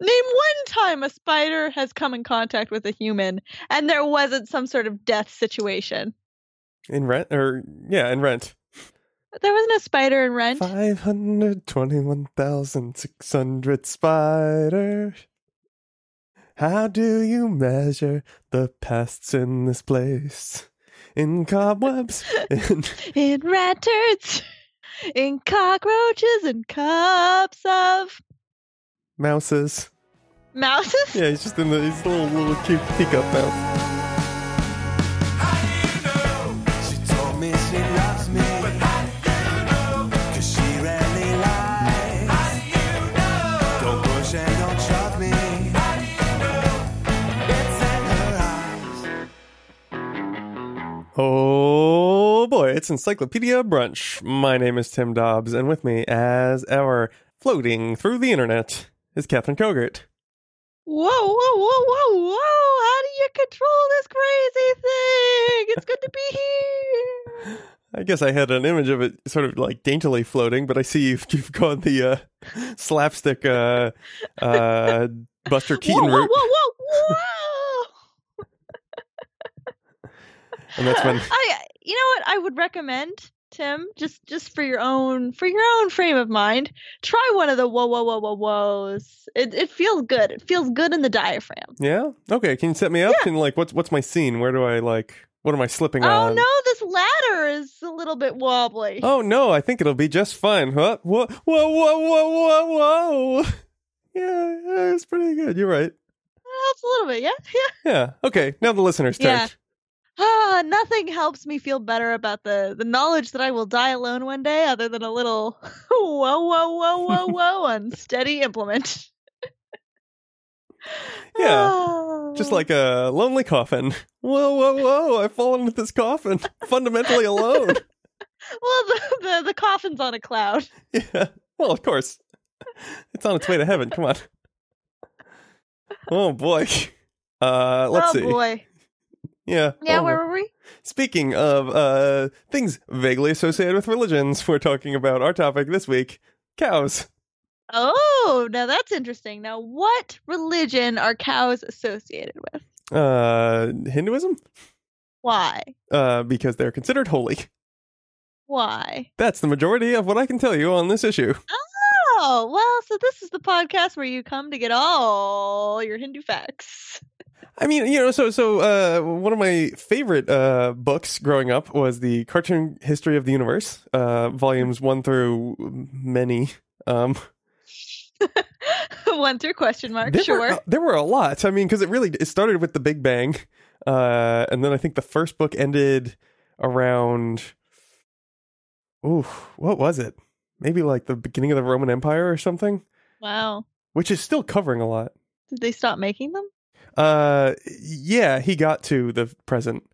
Name one time a spider has come in contact with a human and there wasn't some sort of death situation. In rent or yeah, in rent. There wasn't a spider in Rent. Five hundred twenty-one thousand six hundred spiders. How do you measure the pests in this place? In cobwebs, in In rat turds, in cockroaches, and cups of mouses. mouses. Yeah, he's just in the he's a little little cute teacup mouse. She told me she loves me. Cause she rarely lies. Don't push and don't shove me. It's in her eyes. Oh boy, it's Encyclopedia Brunch. My name is Tim Dobbs, and with me, as ever, floating through the internet, is Catherine Kogert. Whoa, whoa, whoa, whoa, whoa! How do you control this crazy thing? It's good to be here. I guess I had an image of it sort of like daintily floating, but I see you've, you've gone the uh, slapstick uh, uh, Buster Keaton whoa, whoa, whoa, whoa, whoa! and that's when I, you know what I would recommend, Tim, just just for your own for your own frame of mind, try one of the whoa, whoa, whoa, whoa, whoas. It it feels good. It feels good in the diaphragm. yeah, okay. Can you set me up? Can like what's what's my scene? Where do I like? What am I slipping Oh on? Oh no, this ladder is a little bit wobbly. Oh no, I think it'll be just fine. What? Whoa, whoa, whoa, whoa, whoa, whoa. Yeah, yeah, it's pretty good. You're right. That's a little bit, yeah, yeah. Yeah. Okay. Now the listener's turn. Yeah. Ah, nothing helps me feel better about the the knowledge that I will die alone one day, other than a little whoa, whoa, whoa, whoa, whoa, unsteady implement. Yeah. Ah. Just like a lonely coffin. Whoa, whoa, whoa! I've fallen into this coffin, fundamentally alone. well, the, the the coffin's on a cloud. Yeah. Well, of course. It's on its way to heaven. Come on. Oh boy. Uh, let's oh see. boy. Yeah. Yeah, where were we? Speaking of uh things vaguely associated with religions, we're talking about our topic this week: cows. Oh, now that's interesting. Now, what religion are cows associated with? Uh, Hinduism. Why? Uh, because they're considered holy. Why? That's the majority of what I can tell you on this issue. Oh, well, so this is the podcast where you come to get all your Hindu facts. I mean, you know, so so uh, one of my favorite uh, books growing up was the Cartoon History of the Universe, uh, volumes one through many. Um, One through question mark, there sure. were there were a lot. I mean, because it really it started with the Big Bang, uh, and then I think the first book ended around. Ooh, what was it? Maybe like the beginning of the Roman Empire or something, wow. which is still covering a lot. Did they stop making them? Uh, yeah, he got to the present.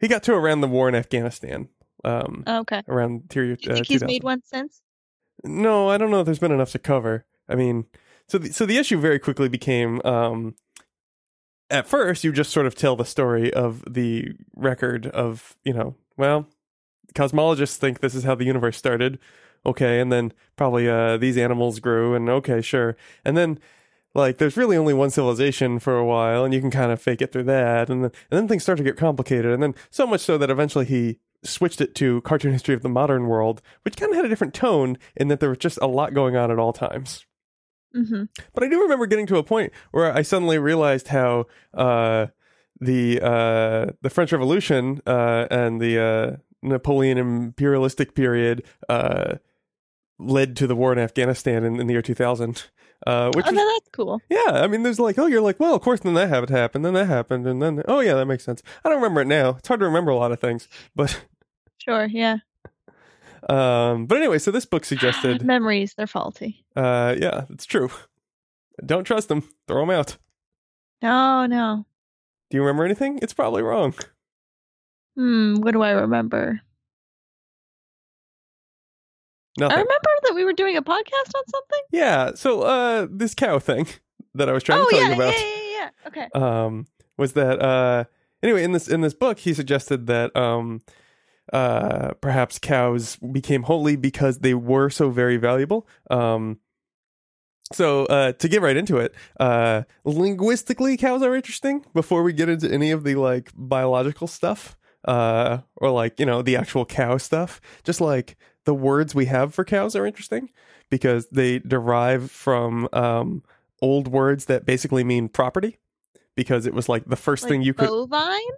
He got to around the war in Afghanistan. Um, Okay. around tier. You Uh, think he's made one since? No, I don't know if there's been enough to cover. I mean, so the, so the issue very quickly became. Um, at first, you just sort of tell the story of the record of you know, well, cosmologists think this is how the universe started. Okay, and then probably uh, these animals grew, and okay, sure, and then like there's really only one civilization for a while, and you can kind of fake it through that, and then and then things start to get complicated, and then so much so that eventually he switched it to cartoon history of the modern world, which kind of had a different tone in that there was just a lot going on at all times. Mm-hmm. But I do remember getting to a point where I suddenly realized how uh, the uh, the French Revolution uh, and the uh, Napoleon imperialistic period uh, led to the war in Afghanistan in, in the year 2000. Uh, which oh, no, that's cool. yeah, I mean, there's like, oh, you're like, well, of course, then that happened, happened, then that happened, and then, oh, yeah, that makes sense. I don't remember it now. It's hard to remember a lot of things, but, Sure, yeah. um, but anyway, so this book suggested, Memories, they're faulty. uh, yeah, it's true. Don't trust them. Throw them out. No, no. Do you remember anything? It's probably wrong. Hmm, what do I remember? I Nothing. remember that we were doing a podcast on something. Yeah. So uh this cow thing that I was trying oh, to tell yeah, you about yeah, yeah, yeah, yeah. Okay. um was that uh anyway in this in this book he suggested that um uh perhaps cows became holy because they were so very valuable. Um so uh, to get right into it, uh, linguistically, cows are interesting. Before we get into any of the like biological stuff, uh, or like you know the actual cow stuff, just like the words we have for cows are interesting because they derive from um, old words that basically mean property. Because it was like the first Like thing you could bovine.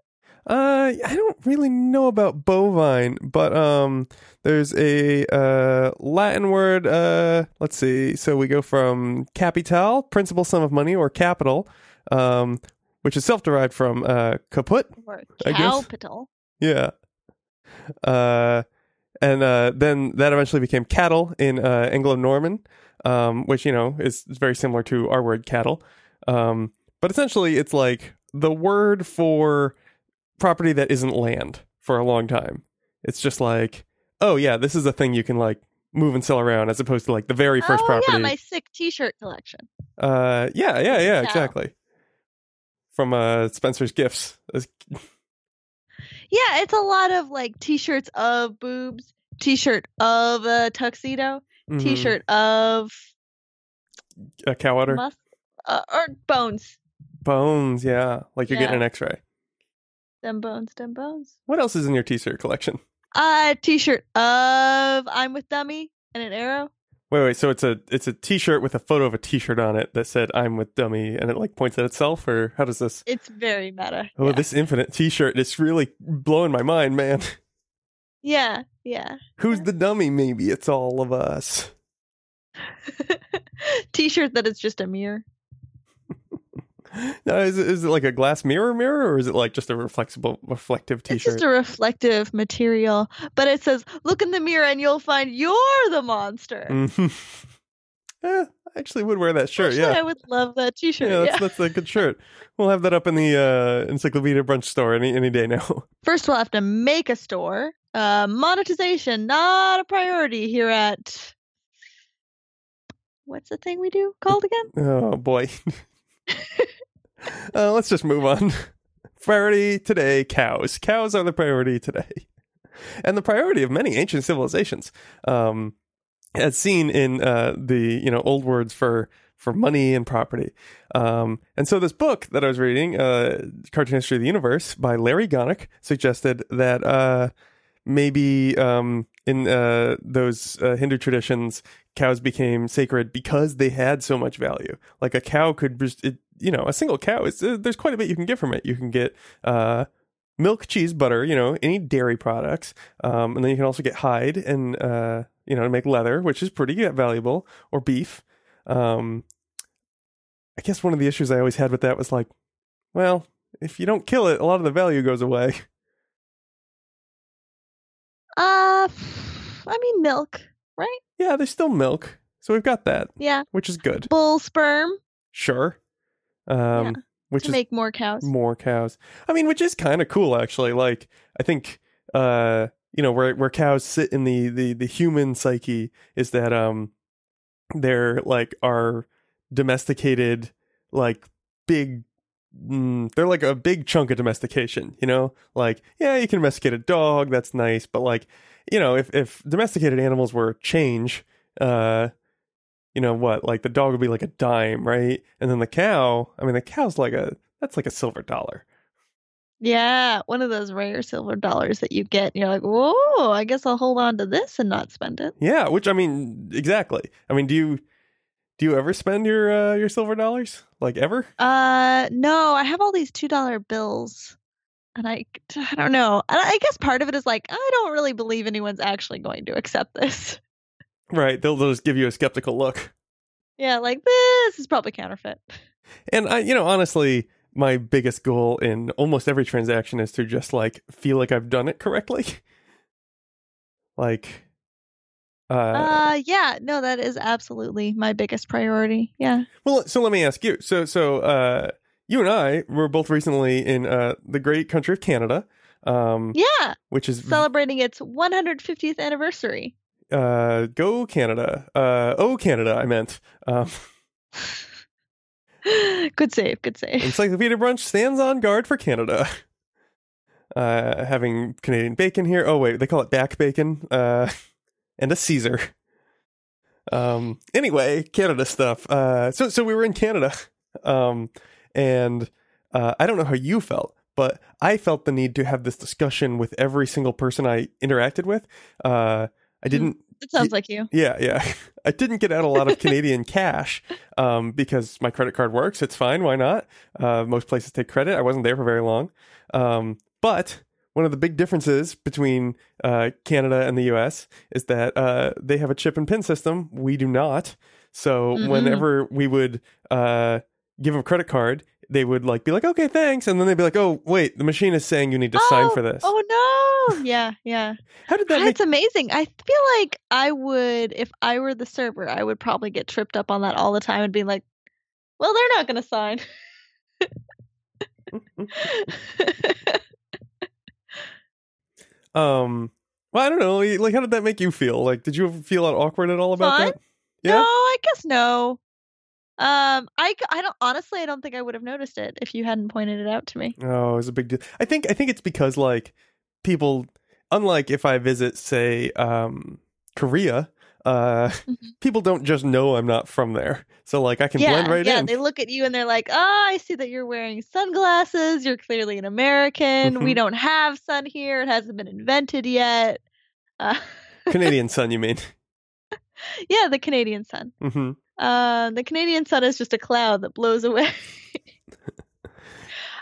uh, I don't really know about bovine, but um, there's a uh Latin word. Uh, let's see. So we go from capital, principal sum of money, or capital, um, which is self-derived from uh caput. Or I guess. capital. Yeah. Uh, and uh, then that eventually became cattle in uh, Anglo-Norman, um, which you know is, is very similar to our word cattle. Um, but essentially, it's like the word for property that isn't land for a long time. It's just like, oh yeah, this is a thing you can like move and sell around, as opposed to like the very first oh property. yeah, my sick T-shirt collection. uh, yeah, yeah, yeah, exactly. From uh, Spencer's Gifts. Yeah, it's a lot of like T-shirts of boobs, T-shirt of a tuxedo, Mhm. T-shirt of a cow udder. mus- uh, or bones. Bones, yeah. Like you're getting an x ray. Them bones, them bones. What else is in your t shirt collection? A T-shirt of I'm with Dummy and an arrow. Wait, wait, so it's a it's a t shirt with a photo of a t shirt on it that said I'm with dummy and it like points at itself or how does this It's very meta. Oh, yeah. this infinite t shirt is really blowing my mind, man. Yeah, yeah. Who's the dummy? Maybe it's all of us. T-shirt that is just a mirror. Now, is it, is it like a glass mirror mirror or is it like just a reflexible reflective t shirt? It's just a reflective material, but it says, "Look in the mirror and you'll find you're the monster." Eh, I actually would wear that shirt, Actually, yeah. I would love that T-shirt. Yeah, Yeah, that's, that's a good shirt. We'll have that up in the uh, Encyclopedia Brunch store any any day now. First, we'll have to make a store. Uh, monetization not a priority here at. What's the thing we do called again? Oh boy. uh, let's just move on. Priority today: cows. Cows are the priority today, and the priority of many ancient civilizations, um, as seen in uh, the you know old words for for money and property. Um, and so this book that I was reading, uh, Cartoon History of the Universe by Larry Gonick, suggested that uh, maybe um, in uh, those uh, Hindu traditions, cows became sacred because they had so much value. Like a cow could it, you know, a single cow is uh, there's quite a bit you can get from it. You can get uh, milk, cheese, butter, you know, any dairy products, um, and then you can also get hide and uh, you know make leather, which is pretty valuable, or beef. Um, I guess one of the issues I always had with that was like, well, if you don't kill it, a lot of the value goes away. Uh, I mean milk, right? Yeah, there's still milk, so we've got that, Yeah, which is good. bull sperm Sure. Um, Yeah, which to is make more cows. more cows. I mean, which is kind of cool actually. Like, I think uh, you know, where where cows sit in the the the human psyche is that um, they're like are domesticated like big. Mm, they're like a big chunk of domestication, you know. Like, yeah, you can domesticate a dog, that's nice, but like, you know, if if domesticated animals were change, uh, you know what? Like the dog would be like a dime, right? And then the cow, I mean, the cow's like a that's like a silver dollar. Yeah, one of those rare silver dollars that you get, and you're like, "Whoa, I guess I'll hold on to this and not spend it." Yeah, which I mean, exactly. I mean, do you do you ever spend your uh, your silver dollars? Like ever? Uh, no, I have all these two dollar bills, and I, I don't know. And I guess part of it is like I don't really believe anyone's actually going to accept this. Right. They'll, they'll just give you a skeptical look. Yeah, like this is probably counterfeit. And I, you know, honestly, my biggest goal in almost every transaction is to just like feel like I've done it correctly. like, uh, Uh, yeah, no, that is absolutely my biggest priority. Yeah. well, so let me ask you. So, so, uh, you and I were both recently in uh, the great country of Canada, um, Yeah, which is celebrating its 150th anniversary. Uh, go Canada. Uh, oh, Canada, I meant. Um, good save, good save. Encyclopedia Brunch stands on guard for Canada. Uh, having Canadian bacon here. Oh wait, they call it back bacon. Uh, and a Caesar. Um, anyway, Canada stuff. Uh, so so we were in Canada, um, and uh, I don't know how you felt, but I felt the need to have this discussion with every single person I interacted with. Uh, I didn't. It sounds like you. Yeah, yeah. I didn't get out a lot of Canadian cash um, because my credit card works. It's fine. Why not? Uh, most places take credit. I wasn't there for very long. Um, but one of the big differences between uh, Canada and the US is that uh, they have a chip and pin system. We do not. So Mhm. whenever we would uh, give them a credit card, they would like be like, okay, thanks. And then they'd be like, oh, wait, the machine is saying you need to sign for this. Oh no! Yeah, yeah. How did that make That's amazing. I feel like I would, if I were the server, I would probably get tripped up on that all the time and be like, "Well, they're not going to sign." Um, well, I don't know. Like, how did that make you feel? Like, did you feel awkward at all about Fun? that? No, I guess no. Um, I, I don't honestly, I don't think I would have noticed it if you hadn't pointed it out to me. Oh, it was a big deal. I think I think it's because like people, unlike if I visit, say, um, Korea, uh, Mhm. people don't just know I'm not from there, so like I can yeah, blend right yeah. in. Yeah, they look at you and they're like, "Oh, I see that you're wearing sunglasses. You're clearly an American. We Mhm. don't have sun here. It hasn't been invented yet." Uh, Canadian sun, you mean? yeah, the Canadian sun. hmm Uh, the Canadian sun is just a cloud that blows away.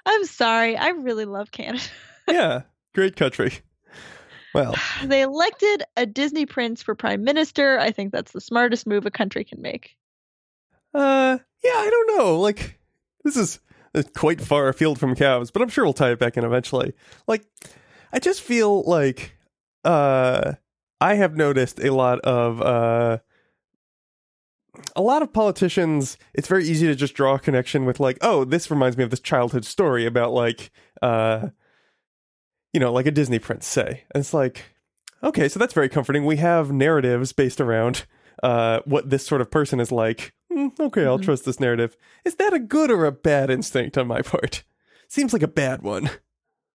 I'm sorry. I really love Canada. Yeah, great country. Well, They elected a Disney prince for prime minister. I think that's the smartest move a country can make. uh, yeah, I don't know. Like, this is uh, quite far afield from cows, but I'm sure we'll tie it back in eventually. Like, I just feel like uh, I have noticed a lot of uh, a lot of politicians. It's very easy to just draw a connection with like, oh, this reminds me of this childhood story about like, uh, you know, like a Disney prince, say. And it's like, okay, so that's very comforting. We have narratives based around uh, what this sort of person is like. Hmm, okay, I'll Mhm. trust this narrative. Is that a good or a bad instinct on my part? Seems like a bad one.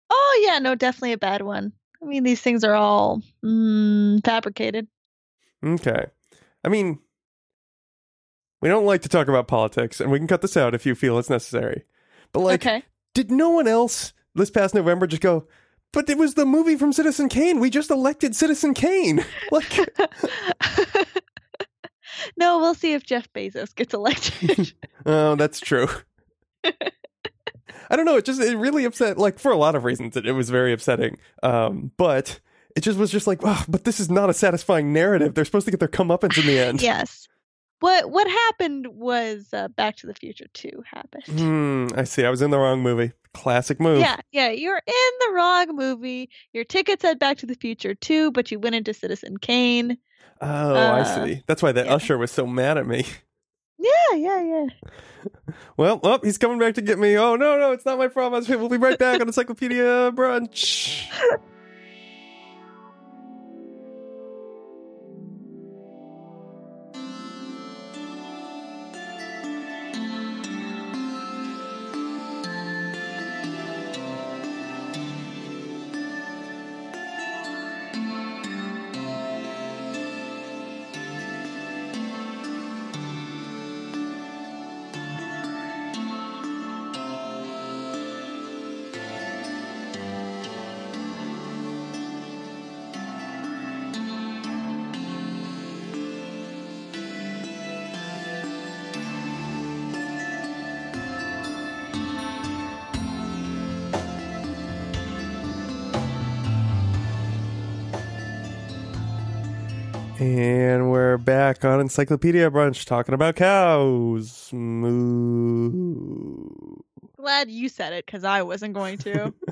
Oh yeah, no, definitely a bad one. I mean, these things are all mm, fabricated. Okay. I mean, we don't like to talk about politics, and we can cut this out if you feel it's necessary. But, like, okay. did no one else this past November just go, but it was the movie from Citizen Kane. We just elected Citizen Kane. Like, no, we'll see if Jeff Bezos gets elected. oh, that's true. I don't know. It just, it really upset, like, for a lot of reasons, it, it was very upsetting. Um, but it just was just like, oh, but this is not a satisfying narrative. They're supposed to get their comeuppance in the end. yes. What what happened was uh, Back to the Future 2 happened. Hmm, I see. I was in the wrong movie. Classic move. Yeah, yeah, you're in the wrong movie. Your ticket said Back to the Future 2, but you went into Citizen Kane. Oh, I Uh, see. That's why that yeah. usher was so mad at me. Yeah, yeah, yeah. Well, oh, he's coming back to get me. Oh no, no, it's not my promise. We'll be right back on Encyclopedia Brunch. And we're back on Encyclopedia Brunch talking about cows. Moo. Glad you said it because I wasn't going to.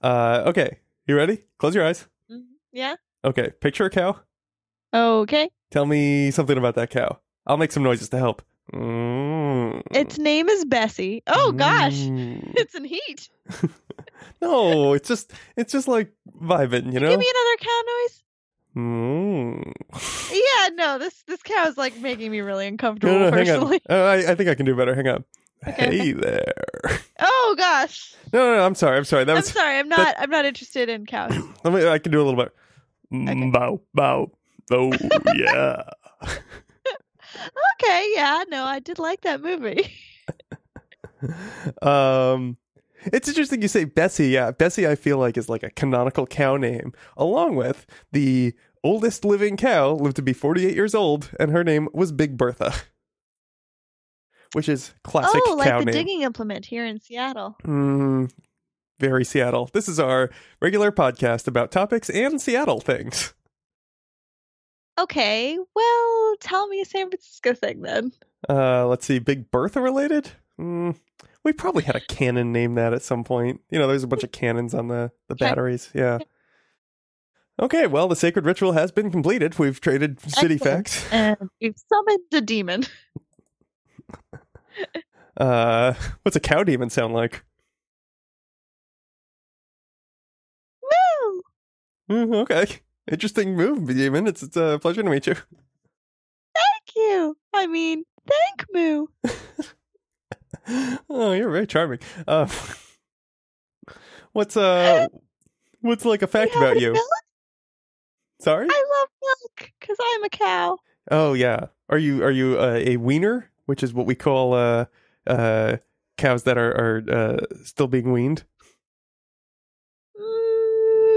Uh, okay, you ready? Close your eyes. Mhm. yeah. Okay, picture a cow. Okay. Tell me something about that cow. I'll make some noises to help. Mm. Its name is Bessie. Oh gosh, Mm. it's in heat. no, it's just it's just like vibing, you know. Give me another cow noise. Mm. Yeah, no, this this cow is like making me really uncomfortable No, no, personally. Uh, I, I think I can do better. Hang on. Okay. Hey there. Oh gosh. No, no, no, I'm sorry. I'm sorry. That I'm was. sorry. I'm not. I'm not interested in cows. Let me. I can do a little bit. Okay. Mm, Bow, bow. Oh yeah. Okay, yeah, no, I did like that movie. um it's interesting you say Bessie. Yeah, Bessie I feel like is like a canonical cow name, along with the oldest living cow lived to be 48 years old, and her name was Big Bertha. Which is classic oh, like cow the name. digging implement here in Seattle. Mm, very Seattle. This is our regular podcast about topics and Seattle things. Okay, well, tell me a San Francisco thing then. Uh, let's see, Big Bertha related? Mm, we probably had a cannon named that at some point. You know, there's a bunch of cannons on the, the batteries. Yeah. Okay, well, the sacred ritual has been completed. We've traded city Excellent. facts. And we've summoned a demon. Uh, what's a cow demon sound like? Woo! Mm, okay. Interesting move, demon. It's, it's a pleasure to meet you. Thank you. I mean, thank Moo. oh, you're very charming. Uh, what's uh, what's like a fact about you? Sorry. I love milk because I'm a cow. Oh yeah. Are you are you uh, a wiener, which is what we call uh uh cows that are are uh, still being weaned?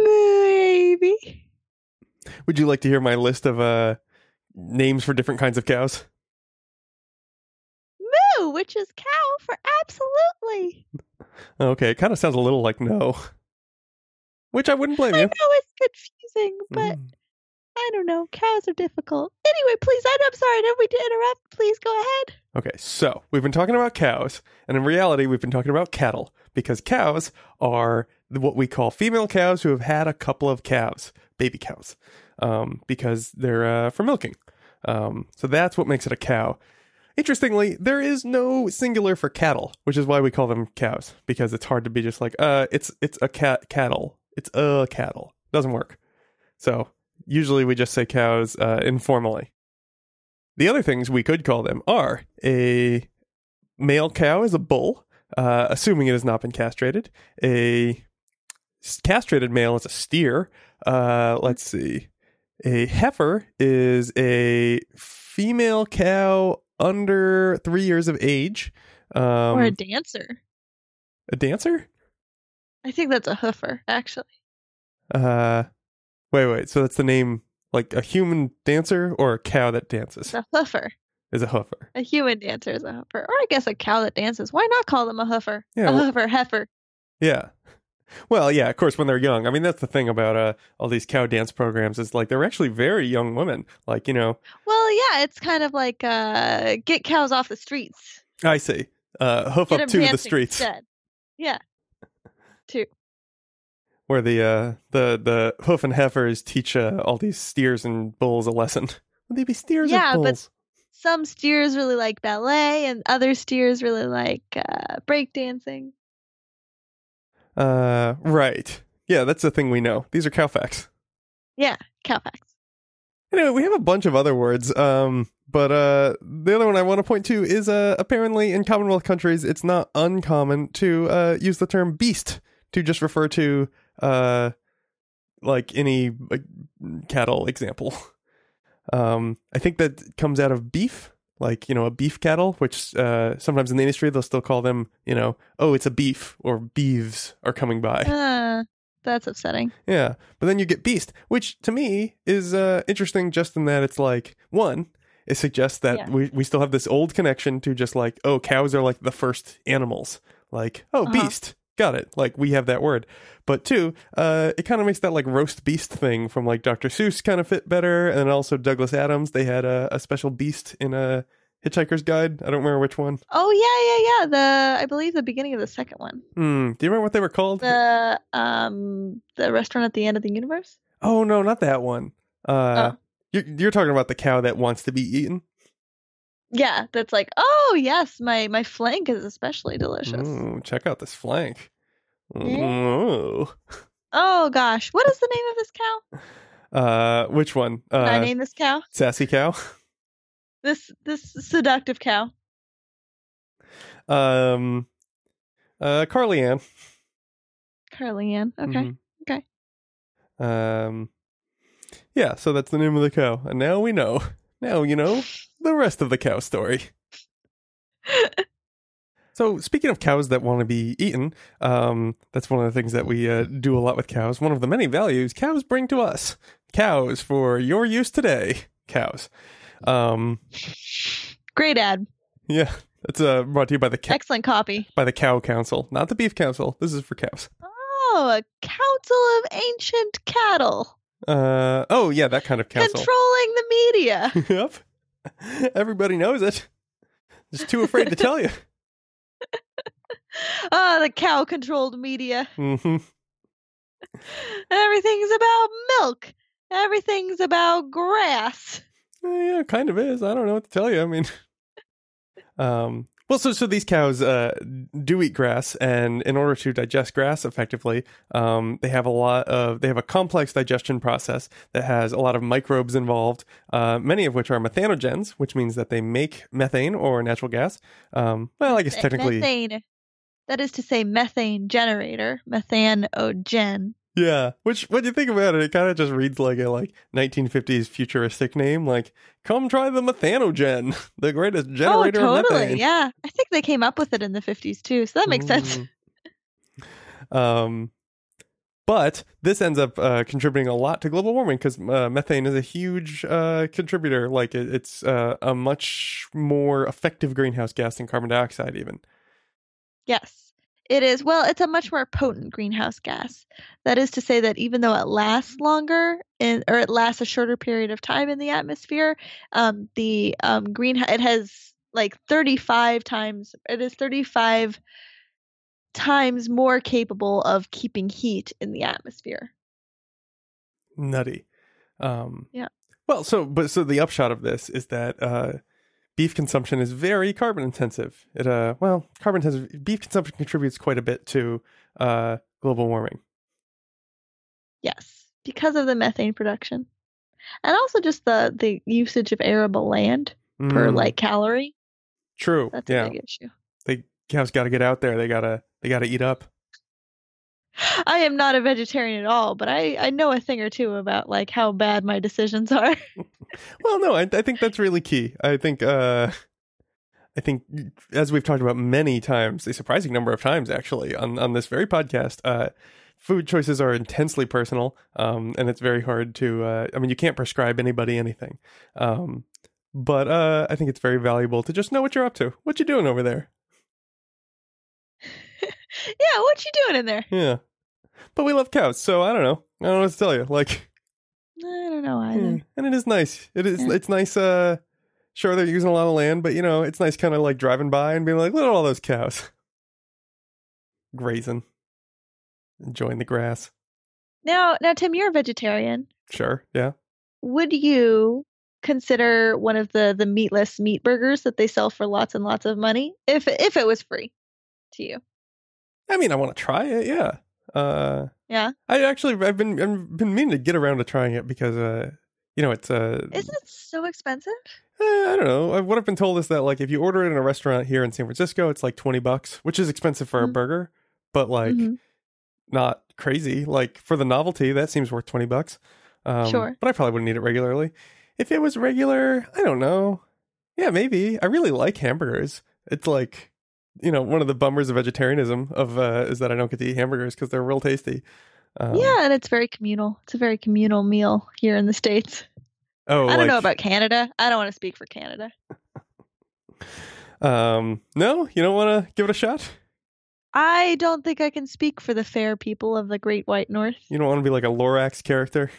Maybe. Would you like to hear my list of uh names for different kinds of cows? Moo, which is cow for absolutely. Okay, it kind of sounds a little like no. Which I wouldn't blame I you. know it's confusing, but Mm. I don't know. Cows are difficult. Anyway, please, I'm sorry. I didn't mean to interrupt. Please go ahead. Okay, so we've been talking about cows, and in reality, we've been talking about cattle because cows are what we call female cows who have had a couple of calves, baby cows, um, because they're uh, for milking. Um, so that's what makes it a cow. Interestingly, there is no singular for cattle, which is why we call them cows because it's hard to be just like, uh, it's it's a cat cattle, it's a cattle. Doesn't work. So usually we just say cows uh, informally. The other things we could call them are a male cow is a bull, uh, assuming it has not been castrated. A castrated male is a steer. Uh, let's see. A heifer is a female cow under three years of age. Um, or a dancer. a dancer? I think that's a hoofer, actually. Uh, wait, wait. So that's the name, like a human dancer or a cow that dances a hoofer. is a hoofer. A human dancer is a hoofer. Or I guess a cow that dances. Why not call them a hoofer? Yeah, a well- hoofer, heifer. Yeah. Well, yeah, of course, when they're young. I mean, that's the thing about uh, all these cow dance programs is like they're actually very young women. Like, you know, Well, yeah, it's kind of like uh, get cows off the streets. I see. Uh, hoof Get up to the streets Instead. Yeah. Two. Where the uh, the the hoof and heifers teach uh, all these steers and bulls a lesson. Would they be steers Yeah, but- Some steers really like ballet, and other steers really like uh, breakdancing. Uh, right. Yeah, that's the thing we know. These are cow facts. Yeah, cow facts. Anyway, we have a bunch of other words. Um, but uh, the other one I want to point to is uh, apparently in Commonwealth countries, it's not uncommon to uh, use the term beast to just refer to uh, like any like, cattle example. Um, I think that comes out of beef, like you know a beef cattle, which uh, sometimes in the industry they'll still call them, you know, oh it's a beef or beeves are coming by. Uh, that's upsetting. Yeah, but then you get Beast, which to me is uh, interesting just in that it's like one, it suggests that Yeah. we we still have this old connection to just like oh cows are like the first animals, like oh Uh-huh. beast, got it, like we have that word. But two, uh, it kind of makes that like roast beast thing from like Dr. Seuss kind of fit better, and then also Douglas Adams. They had a, a special beast in a Hitchhiker's Guide. I don't remember which one. Oh yeah, yeah, yeah. The I believe the beginning of the second one. Hmm. Do you remember what they were called? The um the restaurant at the end of the universe. oh no, not that one. Uh, Oh. you're, you're talking about the cow that wants to be eaten. Yeah, that's like oh yes, my my flank is especially delicious. Ooh, check out this flank. Ooh. Oh gosh, what is the name of this cow? Uh, which one? Can I Uh, name this cow? sassy cow. This this seductive cow. Um, uh, Carly Ann. Carly Ann. Okay. Mhm. Okay. Um, yeah. So that's the name of the cow, and now we know. Now you know the rest of the cow story. So, speaking of cows that want to be eaten, um, that's one of the things that we uh, do a lot with cows. One of the many values cows bring to us. Cows for your use today. Cows. Um, Great ad. yeah, that's uh, brought to you by the ca- Excellent copy. by the Cow Council, not the Beef Council. This is for cows. Oh, a council of ancient cattle Uh, oh yeah, that kind of council. controlling the media. yep. Everybody knows it. Just too afraid to tell you. Ah, the cow controlled media. hmm Everything's about milk. Everything's about grass. yeah, it kind of is. I don't know what to tell you. I mean, um, well, so so these cows uh, do eat grass, and in order to digest grass effectively, um, they have a lot of they have a complex digestion process that has a lot of microbes involved. Uh, many of which are methanogens, which means that they make methane or natural gas. Um, well, I guess technically, Methane. That is to say, methane generator. Methanogen. Yeah, which when you think about it, it kind of just reads like a like 1950s futuristic name. Like, come try the methanogen, the greatest generator oh, of totally. methane. Yeah. I think they came up with it in the 50s too. So that makes sense. Mm. um, but this ends up uh, contributing a lot to global warming because uh, methane is a huge uh, contributor. Like, it, it's uh, a much more effective greenhouse gas than carbon dioxide, even. Yes. It is. Well, it's a much more potent greenhouse gas. That is to say that even though it lasts longer in, or it lasts a shorter period of time in the atmosphere, um, the um, green it has like 35 times. It is 35 times more capable of keeping heat in the atmosphere. nutty. Um, Yeah. Well, so but so the upshot of this is that uh, beef consumption is very carbon intensive. It uh, well, carbon intensive beef consumption contributes quite a bit to uh, global warming. Yes, because of the methane production, and also just the the usage of arable land per Mm, like calorie. true. That's yeah, a big issue. they cows got to get out there. They gotta they gotta eat up. I am not a vegetarian at all, but I, I know a thing or two about like how bad my decisions are. Well, no, I, I think that's really key. I think uh, I think as we've talked about many times, a surprising number of times actually on on this very podcast, uh, food choices are intensely personal, um, and it's very hard to. Uh, I mean, you can't prescribe anybody anything, um, but uh, I think it's very valuable to just know what you're up to. What you doing over there? yeah, what you doing in there? Yeah, but we love cows, so I don't know. I don't know what to tell you. Like, I don't know either. Yeah, and it is nice. It is. Yeah. It's nice. Uh, sure, they're using a lot of land, but you know, it's nice, kind of like driving by and being like, "Look at all those cows grazing, enjoying the grass." Now, now, Tim, you're a vegetarian. Sure, yeah. Would you consider one of the the meatless meat burgers that they sell for lots and lots of money if if it was free to you? I mean, I want to try it. Yeah. Uh, Yeah. I actually, I've been, I've been meaning to get around to trying it because, uh, you know, it's uh, Isn't it so expensive? eh, I don't know. What I've been told is that like if you order it in a restaurant here in San Francisco, it's like twenty bucks, which is expensive for a Mhm. burger, but like Mhm. not crazy. Like for the novelty, that seems worth twenty bucks. Um, Sure. but I probably wouldn't eat it regularly. If it was regular, I don't know. Yeah, maybe. I really like hamburgers. It's like, you know, one of the bummers of vegetarianism of uh, is that I don't get to eat hamburgers because they're real tasty. Um, yeah, and it's very communal. It's a very communal meal here in the states. Oh, I don't know about Canada. I don't want to speak for Canada. Um, no, you don't want to give it a shot. I don't think I can speak for the fair people of the Great White North. You don't want to be like a Lorax character.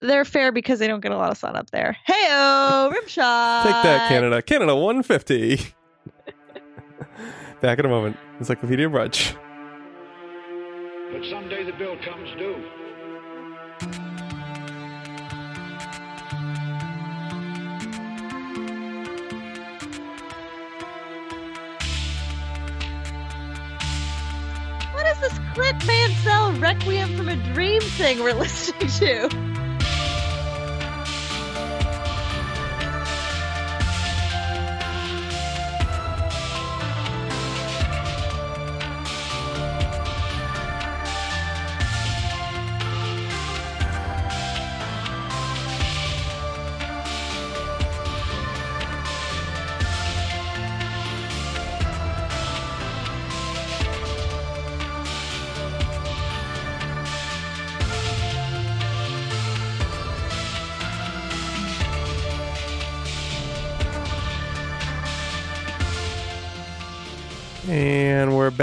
They're fair because they don't get a lot of sun up there. Heyo, rimshot. Take that, Canada. Canada 150. Back in a moment. Encyclopedia Brunch. But someday the bill comes due. What is this Clint Mansell Requiem from a Dream thing we're listening to?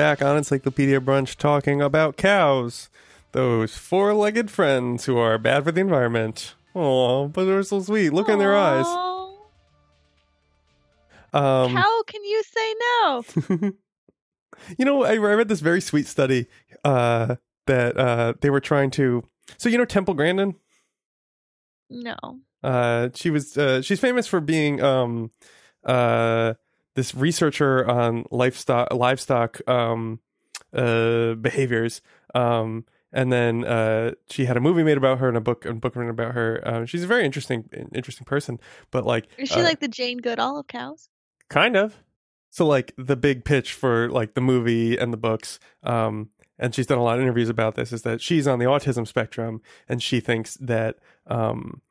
Back on Encyclopedia Brunch talking about cows. Those four legged friends who are bad for the environment. Oh, but they're so sweet. Look in their eyes. Um, How can you say no? you know, I, I read this very sweet study uh, that uh, they were trying to. So, you know, Temple Grandin? No. Uh, she was uh, she's famous for being um, uh, this researcher on livestock livestock um, uh, behaviors. Um, and then uh, she had a movie made about her and a book and book written about her. Um, she's a very interesting interesting person, but like Is she uh, like the Jane Goodall of cows? kind of. So like the big pitch for like the movie and the books, um, and she's done a lot of interviews about this, is that she's on the autism spectrum and she thinks that um,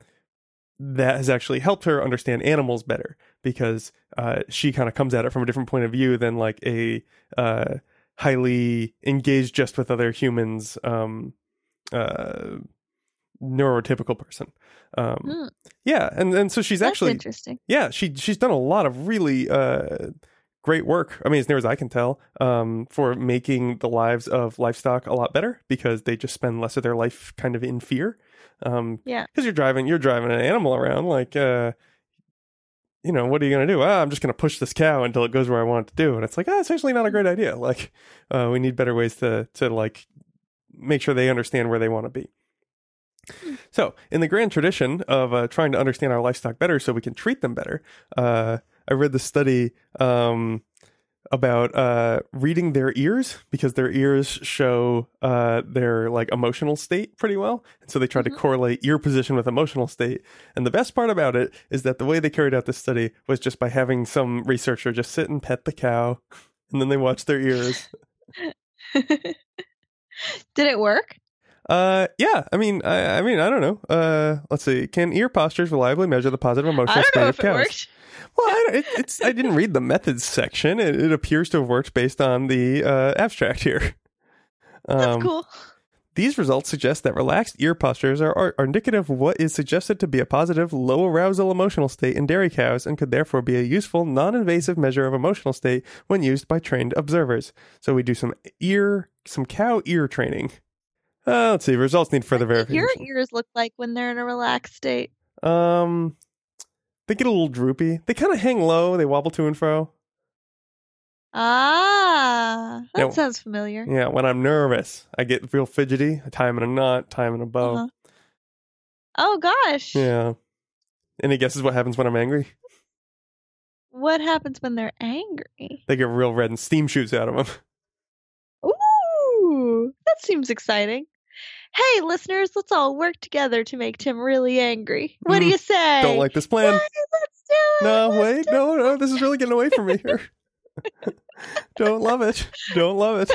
that has actually helped her understand animals better because uh, she kind of comes at it from a different point of view than like a uh, highly engaged just with other humans um, uh, neurotypical person. Um, Hmm. Yeah, and and so she's That's actually interesting. yeah, she she's done a lot of really uh, great work. I mean, as near as I can tell, um, for making the lives of livestock a lot better because they just spend less of their life kind of in fear. Um, Yeah. because you're driving, you're driving an animal around, like, uh, you know, what are you gonna do? Ah, I'm just gonna push this cow until it goes where I want it to do, and it's like, ah, it's actually not a great idea. Like, uh, we need better ways to to like make sure they understand where they want to be. So, in the grand tradition of uh, trying to understand our livestock better so we can treat them better, uh, I read the study um, about uh, reading their ears because their ears show uh, their like emotional state pretty well, and so they tried Mhm. to correlate ear position with emotional state. And the best part about it is that the way they carried out this study was just by having some researcher just sit and pet the cow, and then they watch their ears. Did it work? Uh, yeah. I mean, I, I mean, I don't know. Uh, let's see. Can ear postures reliably measure the positive emotional state of cows? worked. Well, I, it, it's I didn't read the methods section. It, it appears to have worked based on the uh, abstract here. That's Um, cool. These results suggest that relaxed ear postures are, are, are indicative of what is suggested to be a positive, low arousal emotional state in dairy cows and could therefore be a useful, non invasive measure of emotional state when used by trained observers. So we do some ear, some cow ear training. Uh, let's see. Results need further verification. Your ears look like when they're in a relaxed state. Um, they get a little droopy. They kind of hang low. They wobble to and fro. Ah, that sounds familiar. Yeah, when I'm nervous, I get real fidgety. I tie 'em in a knot, tie 'em in a bow. Uh-huh. Oh gosh. Yeah. Any guesses what happens when I'm angry? What happens when they're angry? They get real red and steam shoots out of them. Ooh, that seems exciting. Hey, listeners, let's all work together to make Tim really angry. What do Mm, you say? Don't like this plan. Yay, let's do it. No, let's wait, no, no. This is really getting away from me here. Don't love it. Don't love it.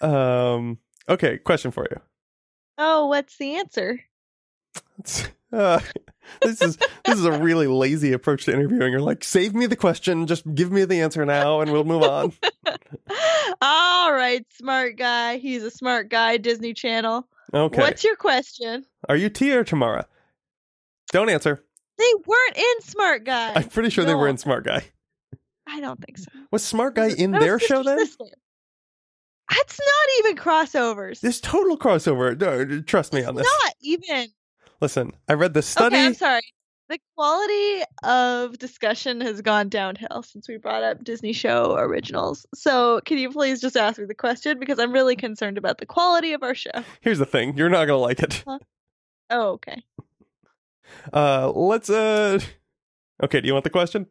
Um. Okay, question for you. Oh, what's the answer? Uh, this is this is a really lazy approach to interviewing. You're like, save me the question, just give me the answer now, and we'll move on. All right, smart guy. He's a smart guy. Disney Channel. Okay. What's your question? Are you Tia or Tamera? Don't answer. They weren't in Smart Guy. I'm pretty sure they were No. in Smart Guy. I don't think so. Was Smart Guy in their show then? Sister. It's not even crossovers. There's total crossover. No, trust me on this. Not even. Listen, I read the study. Okay, I'm sorry. The quality of discussion has gone downhill since we brought up Disney show originals. So, can you please just ask me the question because I'm really concerned about the quality of our show. Here's the thing. You're not gonna like it. Oh, okay. Uh, let's. Uh, okay. Do you want the question?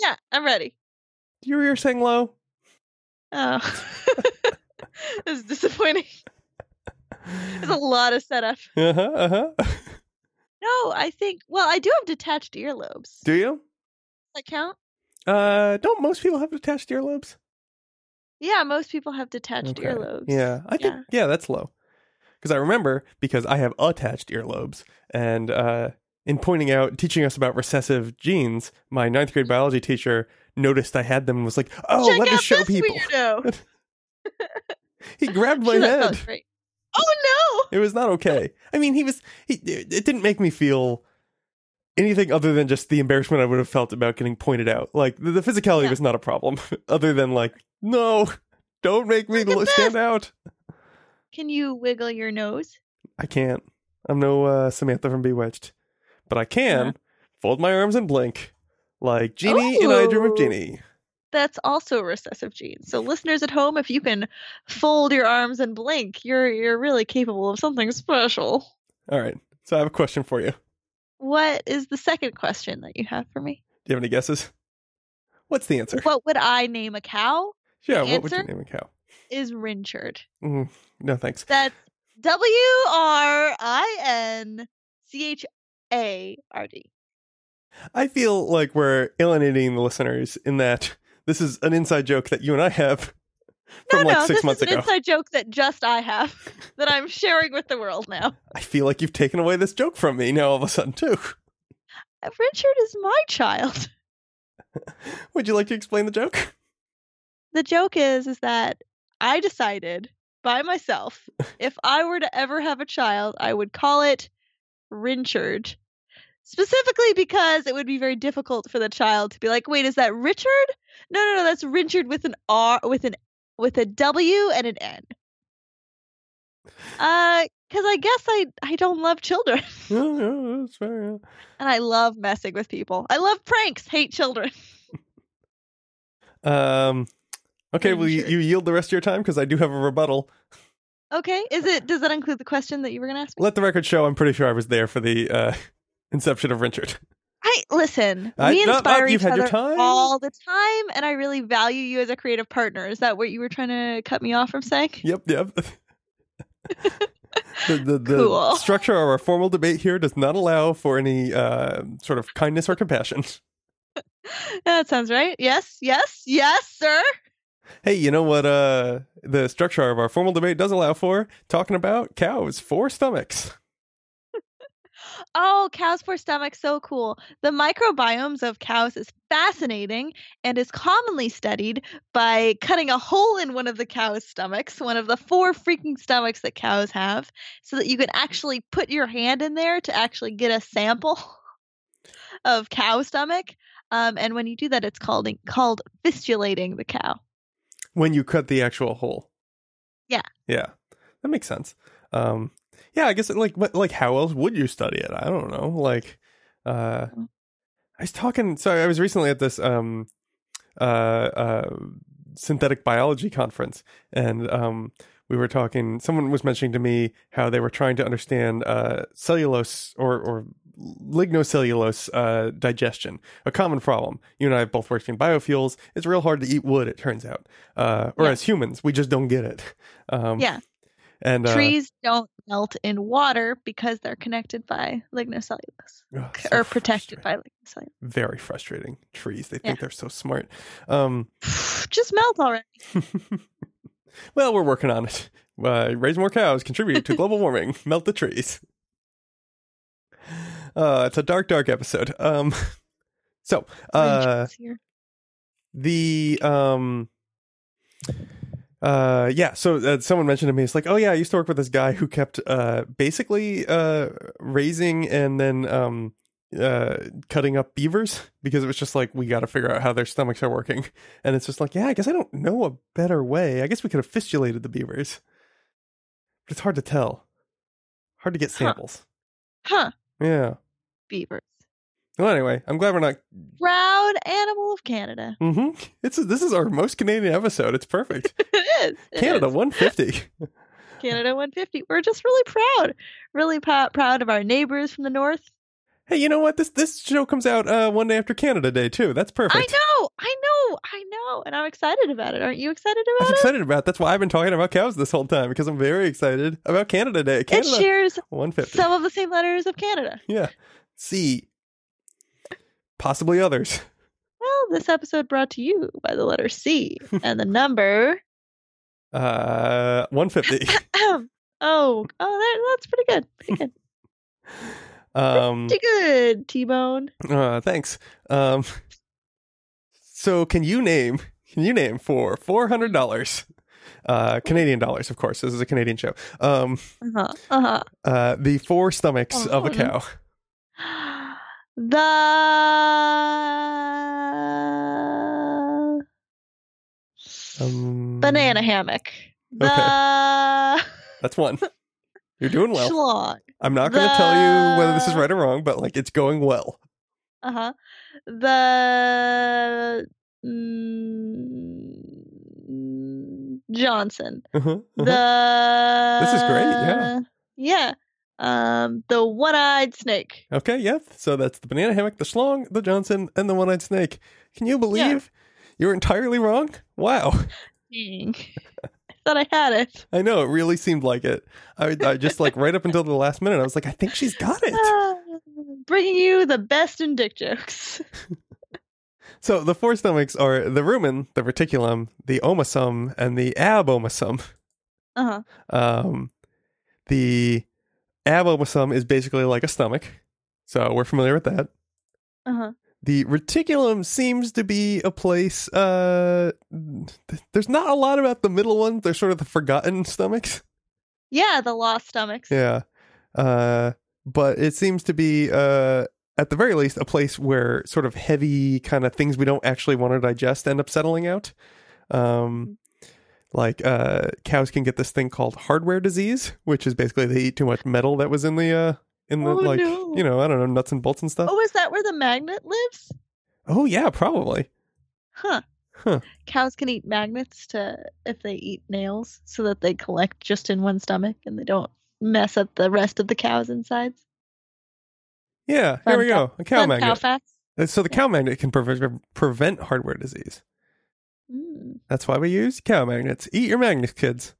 Yeah, I'm ready. You were saying low. Oh. this is disappointing. There's a lot of setup. Uh huh. Uh huh. No, I think well, I do have detached earlobes. Do you? Does that count? Uh, don't most people have detached earlobes? Yeah, most people have detached Okay. earlobes. Yeah, I think Yeah. yeah, that's low. Because I remember because I have attached earlobes, and uh, in pointing out, teaching us about recessive genes, my ninth grade biology teacher noticed I had them and was like, "Oh, Check let me show this people." He grabbed my head. Great. no! It was not okay. I mean, he was. He, it didn't make me feel anything other than just the embarrassment I would have felt about getting pointed out. Like the, the physicality Yeah. was not a problem, other than like, no, don't make me Look stand out. Can you wiggle your nose? I can't. I'm no uh, Samantha from Bewitched, but I can Uh-huh. fold my arms and blink like Genie in I Dream of. Genie. That's also a recessive gene. So listeners at home, if you can fold your arms and blink, you're you're really capable of something special. All right, so I have a question for you. What is the second question that you have for me? Do you have any guesses? What's the answer? What would I name a cow? yeah, the what would you name a cow? Is Wrinchard. Mm, no, thanks. That's W R I N C H A R D. I feel like we're alienating the listeners in that this is an inside joke that you and I have No, from like no, six this months is an ago. inside joke that just I have that I'm sharing with the world now. I feel like you've taken away this joke from me now all of a sudden too. Uh, Richard is my child. Would you like to explain the joke? The joke is is that I decided by myself if I were to ever have a child, I would call it Wrinchard. Specifically because it would be very difficult for the child to be like, "Wait, is that Richard?" No, no, no, that's Richard with an R with an with a W and an N. Uh, because I guess I I don't love children, Yeah, yeah, that's fair. yeah. and I love messing with people. I love pranks. Hate children. Um, okay, will you, you yield the rest of your time because I do have a rebuttal. Okay, is it? Does that include the question that you were gonna ask me? Let the record show. I'm pretty sure I was there for the uh, inception of Richard. I listen. I- we no, inspire you've each had your other time. all the time, and I really value you as a creative partner. Is that what you were trying to cut me off from saying? Yep, yep. the the, the Cool. structure of our formal debate here does not allow for any uh, sort of kindness or compassion. that sounds right. Yes, yes, yes, sir. Hey, you know what? Uh, the structure of our formal debate does allow for talking about cows, four stomachs. Oh, cows for stomach, so cool. The microbiomes of cows is fascinating and is commonly studied by cutting a hole in one of the cow's stomachs, one of the four freaking stomachs that cows have, so that you can actually put your hand in there to actually get a sample of cow stomach. Um, and when you do that, it's called called fistulating the cow. when you cut the actual hole. Yeah. Yeah. That makes sense. Um yeah, I guess like but like how else would you study it? I don't know. Like uh Mm. I was talking so I was recently at this um uh uh synthetic biology conference and um we were talking someone was mentioning to me how they were trying to understand uh cellulose or or lignocellulose uh, digestion, a common problem. You and I have both worked in biofuels. It's real hard to eat wood, it turns out. Uh, or Yeah. as humans, we just don't get it. Um, Yeah. And uh, Trees don't melt in water because they're connected by lignocellulose ugh, so or protected by lignocellulose. Very frustrating. Trees, they think Yeah. they're so smart. Um, Just melt already. well, we're working on it. Uh, raise more cows, contribute to global warming, melt the trees. Uh, it's a dark, dark episode. Um, so, uh, the um uh yeah so uh, someone mentioned to me it's like oh yeah i used to work with this guy who kept uh basically uh raising and then um uh cutting up beavers because it was just like we got to figure out how their stomachs are working and it's just like yeah i guess i don't know a better way i guess we could have fistulated the beavers but it's hard to tell hard to get Huh. samples Huh. yeah Beavers. Well anyway i'm glad we're not Proud animal of Canada. Mm hmm it's this is our most canadian episode it's perfect it is. It canada is. 150 Canada 150. We're just really proud. Really prou- proud of our neighbors from the north. Hey, you know what? This this show comes out uh, one day after Canada Day too. That's perfect. I know. I know. I know. And I'm excited about it. Aren't you excited about it? I'm about it? excited about. That's why I've been talking about cows this whole time because I'm very excited about Canada Day. It Canada shares 150. some of the same letters of Canada. yeah. C. Possibly others. Well, this episode brought to you by the letter C and the number. Uh, 150. oh, oh, that, that's pretty good. Pretty good. um. Pretty good, T Bone. Uh, thanks. Um. So can you name? Can you name for four hundred dollars? Uh, Canadian dollars, of course. This is a Canadian show. Um. Uh huh. Uh the four stomachs of a Oh. cow. The Um, banana hammock. The That's one. You're doing well. schlong. I'm not going to tell you whether this is right or wrong, but like it's going well. Uh huh. The mm, Johnson. Uh-huh, uh-huh. The This is great, yeah. Yeah. Um, the one-eyed snake. Okay, yep. So that's the banana hammock, the schlong, the Johnson, and the one-eyed snake. Can you believe you're entirely wrong? Wow. Dang. I thought I had it. I know it really seemed like it. I, I just like right up until the last minute, I was like, I think she's got it. Ah, bringing you the best in dick jokes. So the four stomachs are the rumen, the reticulum, the omasum, and the abomasum. Uh huh. Um, the abomasum is basically like a stomach, so we're familiar with that. Uh huh. The reticulum seems to be a place. Uh, th- there's not a lot about the middle ones. They're sort of the forgotten stomachs. Yeah, the lost stomachs. Yeah. Uh, but it seems to be, uh, at the very least, a place where sort of heavy kind of things we don't actually want to digest end up settling out. Um, like uh, cows can get this thing called hardware disease, which is basically they eat too much metal that was in the uh, in the Oh, like no. you know I don't know nuts and bolts and stuff. Oh, is that where the magnet lives? Oh yeah, probably. Huh. Huh. Cows can eat magnets to if they eat nails so that they collect just in one stomach and they don't mess up the rest of the cow's insides. Yeah, here we cow- go. A cow Fun magnet. Cow. Uh, So the cow magnet can pre- prevent hardware disease. Mm. That's why we use cow magnets. Eat your magnets, kids.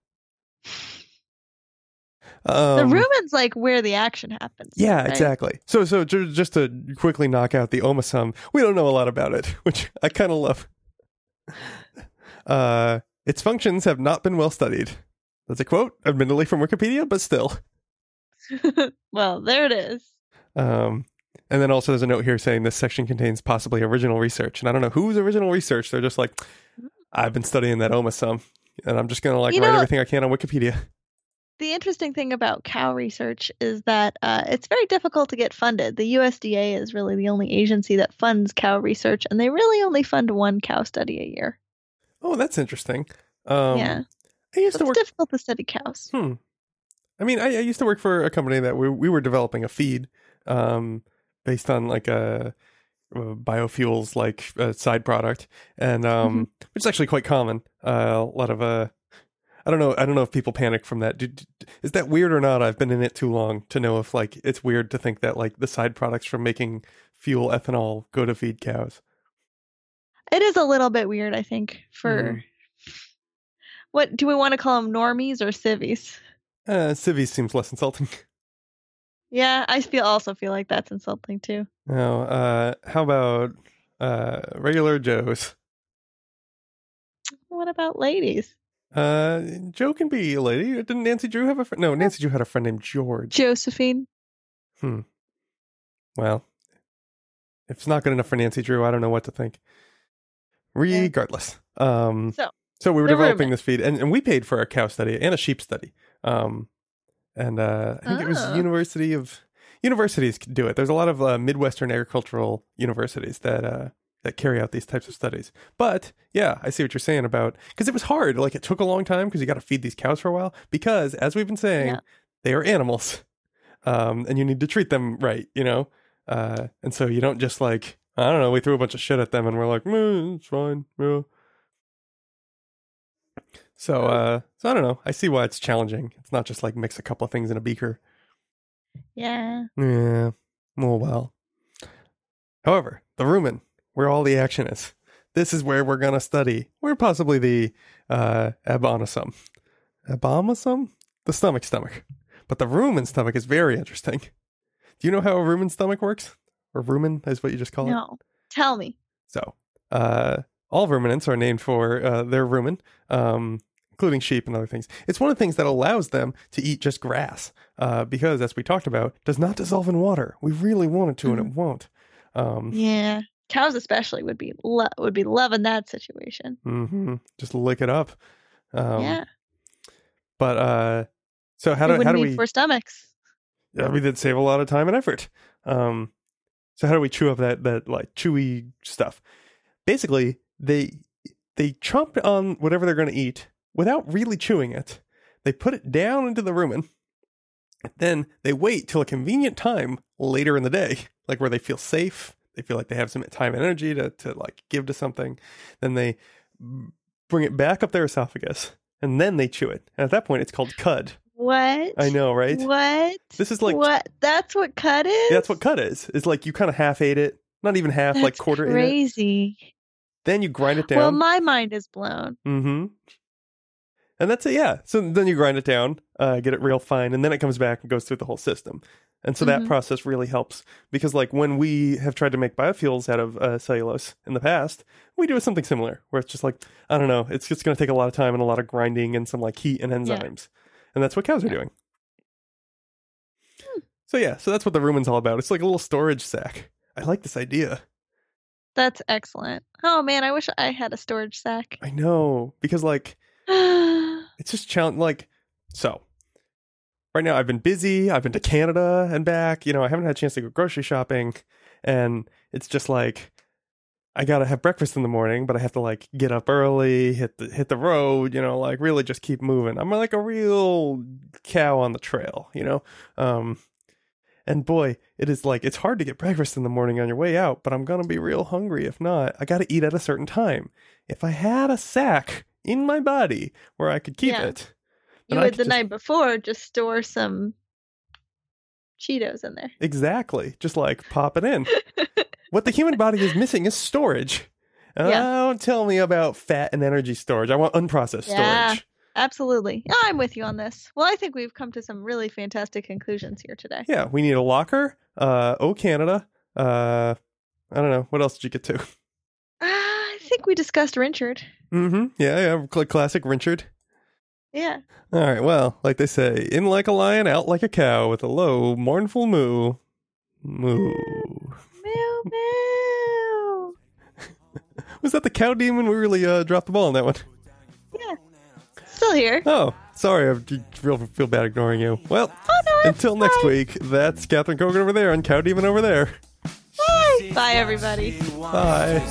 Um, the rumen's like where the action happens. Yeah, right? exactly. So, so ju- just to quickly knock out the omasum, we don't know a lot about it, which I kind of love. Uh, its functions have not been well studied. That's a quote, admittedly from Wikipedia, but still. well, there it is. Um, and then also there's a note here saying this section contains possibly original research, and I don't know whose original research. They're just like, I've been studying that omasum, and I'm just gonna like You write know- everything I can on Wikipedia. The interesting thing about cow research is that uh, it's very difficult to get funded. The USDA is really the only agency that funds cow research, and they really only fund one cow study a year. Oh, that's interesting. Um, yeah, I used so to it's work difficult to study cows. Hmm. I mean, I, I used to work for a company that we we were developing a feed, um, based on like a, a biofuels like uh, side product, and um, which is actually quite common. Uh, a lot of uh, I don't know, I don't know if people panic from that. Do, do- is that weird or not? I've been in it too long to know if like it's weird to think that like the side products from making fuel ethanol go to feed cows. It is a little bit weird, I think. For Mhm. what do we want to call them, normies or civvies? Uh, civvies seems less insulting. Yeah, I feel also feel like that's insulting too. Now, uh, how about uh, regular Joes? What about ladies? Uh, Joe can be a lady. Didn't Nancy Drew have a friend? No, Nancy Drew had a friend named George. Josephine. Hmm. Well, if it's not good enough for Nancy Drew, I don't know what to think. Regardless, um, So, so we were developing this feed, and, and we paid for a cow study and a sheep study. Um, and uh, I think it was Oh. University of universities can do it. There's a lot of uh, Midwestern agricultural universities that uh, that carry out these types of studies. But yeah, I see what you're saying about because it was hard. Like it took a long time because you got to feed these cows for a while. Because as we've been saying, Yeah. they are animals, um, and you need to treat them right. You know, uh, and so you don't just like I don't know. We threw a bunch of shit at them, and we're like, "Mm, it's fine. Yeah. So, uh, so I don't know. I see why it's challenging. It's not just like mix a couple of things in a beaker. Yeah. Yeah. Oh well. However, the rumen, where all the action is, this is where we're gonna study. Where possibly the uh abomasum. Abomasum? The stomach stomach. But the rumen stomach is very interesting. Do you know how a rumen stomach works? Or rumen is what you just call it? No. Tell me. So, uh, all ruminants are named for uh, their rumen, um, including sheep and other things. It's one of the things that allows them to eat just grass, uh, because, as we talked about, does not dissolve in water. We really want it to, and it won't. Um, Yeah. Cows especially would be lo- would be loving that situation. mhm, Just lick it up. Um, yeah. But uh, so how we do how do we? four stomachs. Yeah, we did save a lot of time and effort. Um, So how do we chew up that that like chewy stuff? Basically, they they chomp on whatever they're going to eat without really chewing it. They put it down into the rumen. Then they wait till a convenient time later in the day, like where they feel safe, they feel like they have some time and energy to to like give to something. Then they bring it back up their esophagus, and then they chew it. And at that point, it's called cud. What? I know, right? What? This is like what? That's what cut is. that's what cud is. It's like you kind of half ate it, not even half, like That's quarter ate it. crazy. Then you grind it down. Well, my mind is blown. Mm-hmm. And that's it, yeah. So then you grind it down, uh, get it real fine, and then it comes back and goes through the whole system. And so that Mhm. process really helps because, like, when we have tried to make biofuels out of uh, cellulose in the past, we do something similar where it's just like, I don't know, it's just going to take a lot of time and a lot of grinding and some like heat and enzymes. And that's what cows are Yeah. doing. So, yeah, so that's what the rumen's all about. It's like a little storage sack. I like this idea. That's excellent. Oh man, I wish I had a storage sack. I know because, like, it's just challenge like so right now i've been busy i've been to canada and back you know i haven't had a chance to go grocery shopping and it's just like i gotta have breakfast in the morning but i have to like get up early hit the hit the road you know like really just keep moving. I'm like a real cow on the trail you know? Um and boy it is like it's hard to get breakfast in the morning on your way out but i'm gonna be real hungry. If not i gotta eat at a certain time. If i had a sack in my body where i could keep Yeah. it you would the just- night before just store some Cheetos in there. Exactly. Just like pop it in. what the human body is missing is storage. Yeah. Don't tell me about fat and energy storage. I want unprocessed Yeah. storage. Absolutely. I'm with you on this. Well, I think we've come to some really fantastic conclusions here today. Yeah, we need a locker. Uh, oh, Canada. Uh, I don't know. What else did you get to? I think we discussed Richard. Mm-hmm. Yeah, yeah. cl- Classic Richard. Yeah. All right. Well, like they say, in like a lion, out like a cow, with a low, mournful moo. Moo. Meow meow. Was that the cow demon? We really uh, dropped the ball on that one. Yeah. Still here. Oh, sorry. I real feel bad ignoring you. Well, Oh no. until next fine. week, that's Catherine Kogan over there and Cow Demon over there. Bye. Bye everybody. Bye.